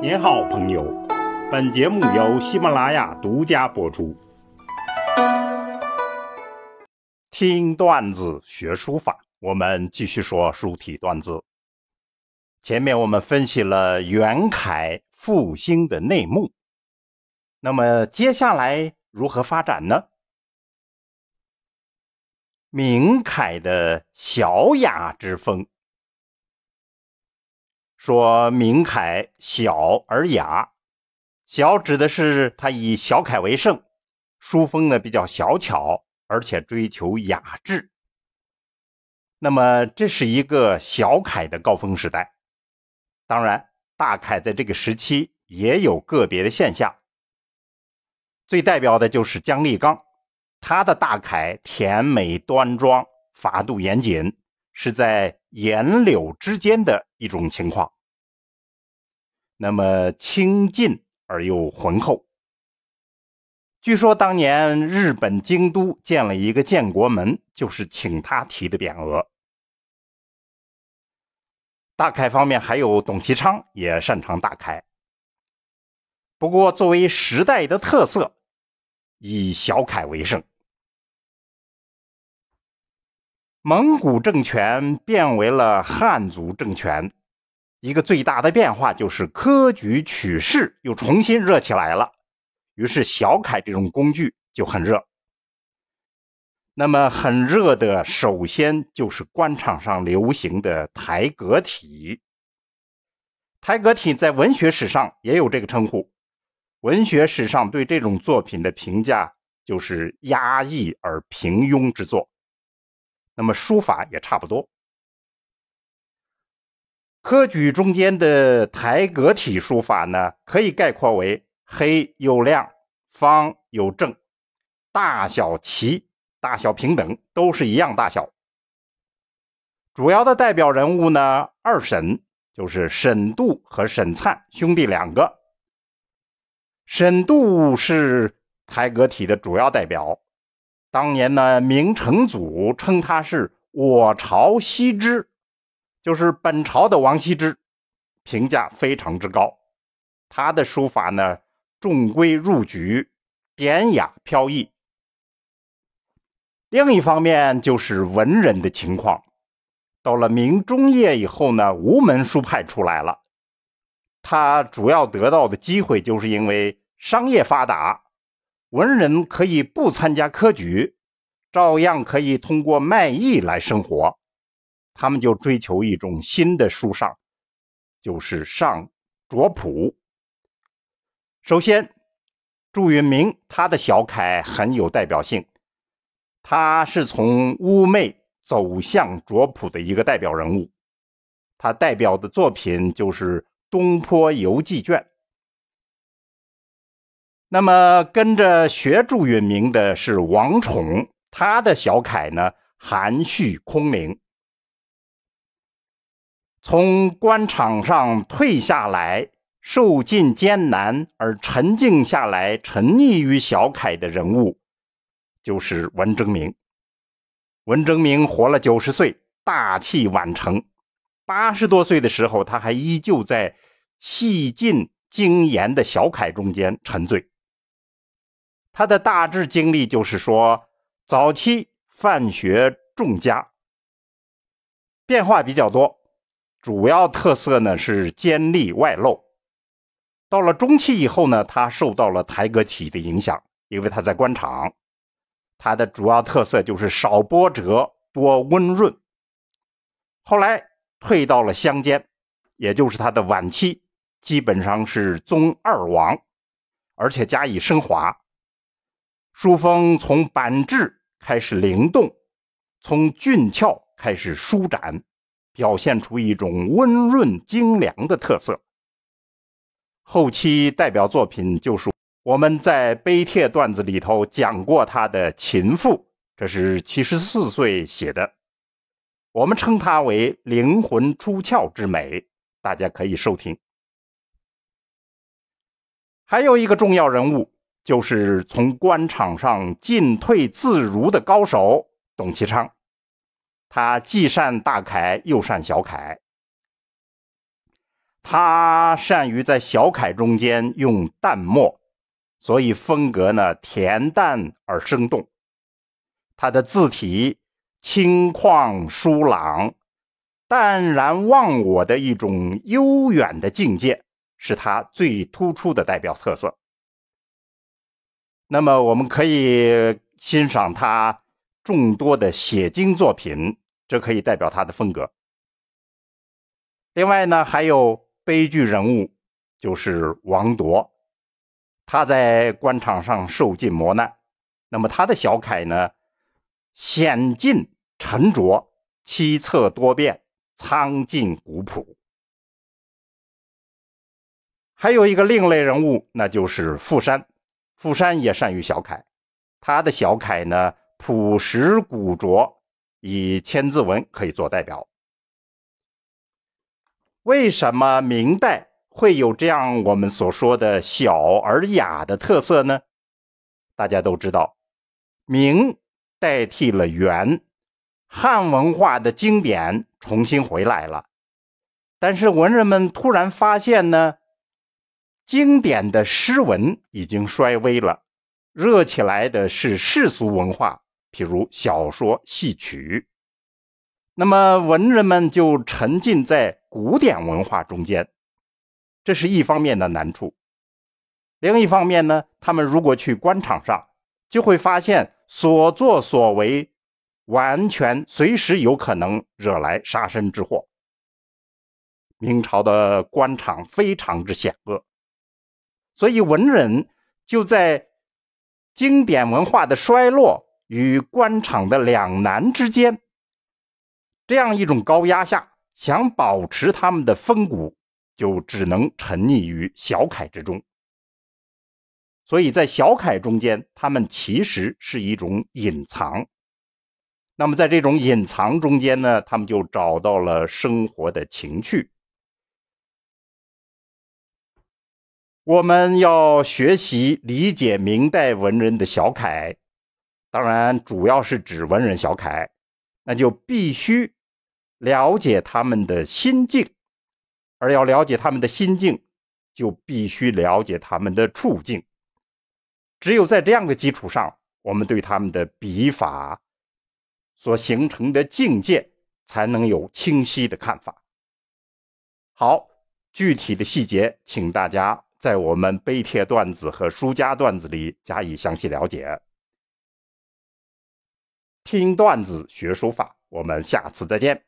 您好，朋友。本节目由喜马拉雅独家播出。听段子学书法，我们继续说书体段子。前面我们分析了元楷复兴的内幕，那么接下来如何发展呢？明楷的小雅之风。说明楷小而雅，小指的是他以小楷为盛，书风呢比较小巧，而且追求雅致。那么这是一个小楷的高峰时代。当然，大楷在这个时期也有个别的现象。最代表的就是姜立刚，他的大楷甜美端庄，法度严谨。是在颜柳之间的一种情况，那么清近而又浑厚。据说当年日本京都建了一个建国门，就是请他题的匾额。大楷方面还有董其昌也擅长大楷，不过作为时代的特色，以小楷为盛。蒙古政权变为了汉族政权，一个最大的变化就是科举取士又重新热起来了，于是小楷这种工具就很热。那么很热的，首先就是官场上流行的台阁体。台阁体在文学史上也有这个称呼，文学史上对这种作品的评价就是压抑而平庸之作。那么书法也差不多，科举中间的台阁体书法呢，可以概括为黑又亮、方又正、大小齐、大小平等，都是一样大小。主要的代表人物呢，二沈就是沈度和沈粲兄弟两个。沈度是台阁体的主要代表。当年呢，明成祖称他是我朝羲之，就是本朝的王羲之，评价非常之高。他的书法呢，中规入矩，典雅飘逸。另一方面就是文人的情况，到了明中叶以后呢，吴门书派出来了，他主要得到的机会就是因为商业发达。文人可以不参加科举，照样可以通过卖艺来生活。他们就追求一种新的书上，就是上拙朴。首先，祝允明他的小楷很有代表性，他是从妩媚走向拙朴的一个代表人物。他代表的作品就是《东坡游记卷》。那么跟着学祝允明的是王宠，他的小楷呢含蓄空灵。从官场上退下来，受尽艰难而沉静下来，沉溺于小楷的人物，就是文征明。文征明活了九十岁，大器晚成。八十多岁的时候，他还依旧在细尽精研的小楷中间沉醉。他的大致经历就是说，早期范学众家，变化比较多，主要特色呢是尖利外露。到了中期以后呢，他受到了台阁体的影响，因为他在官场，他的主要特色就是少波折，多温润。后来退到了乡间，也就是他的晚期，基本上是宗二王，而且加以升华。书风从板质开始灵动，从俊俏开始舒展，表现出一种温润精良的特色。后期代表作品就是我们在碑帖段子里头讲过他的《秦赋》，这是七十四岁写的，我们称它为灵魂出窍之美，大家可以收听。还有一个重要人物。就是从官场上进退自如的高手董其昌，他既善大楷又善小楷。他善于在小楷中间用淡墨，所以风格呢恬淡而生动。他的字体清旷疏朗、淡然忘我的一种悠远的境界，是他最突出的代表特色。那么，我们可以欣赏他众多的写经作品，这可以代表他的风格。另外呢，还有。悲剧人物就是王铎，他在官场上受尽磨难。那么他的小楷呢，险峻沉着，奇策多变，苍劲古朴。还有一个另类人物，那就是傅山。傅山也善于小楷，他的小楷呢朴实古拙，以千字文可以做代表。为什么明代会有这样我们所说的小而雅的特色呢？大家都知道，明代替了元，汉文化的经典重新回来了。但是文人们突然发现呢，经典的诗文已经衰微了，热起来的是世俗文化，譬如小说、戏曲。那么文人们就沉浸在古典文化中间，这是一方面的难处。另一方面呢，他们如果去官场上，就会发现所作所为完全随时有可能惹来杀身之祸。明朝的官场非常之险恶，所以文人就在经典文化的衰落与官场的两难之间。这样一种高压下，想保持他们的风骨，就只能沉溺于小楷之中。所以在小楷中间，他们其实是一种隐藏。那么在这种隐藏中间呢，他们就找到了生活的情趣。我们要学习理解明代文人的小楷，当然主要是指文人小楷，那就必须。了解他们的心境，而要了解他们的心境，就必须了解他们的处境。只有在这样的基础上，我们对他们的笔法所形成的境界，才能有清晰的看法。好，具体的细节，请大家在我们碑帖段子和书家段子里加以详细了解。听段子学书法，我们下次再见。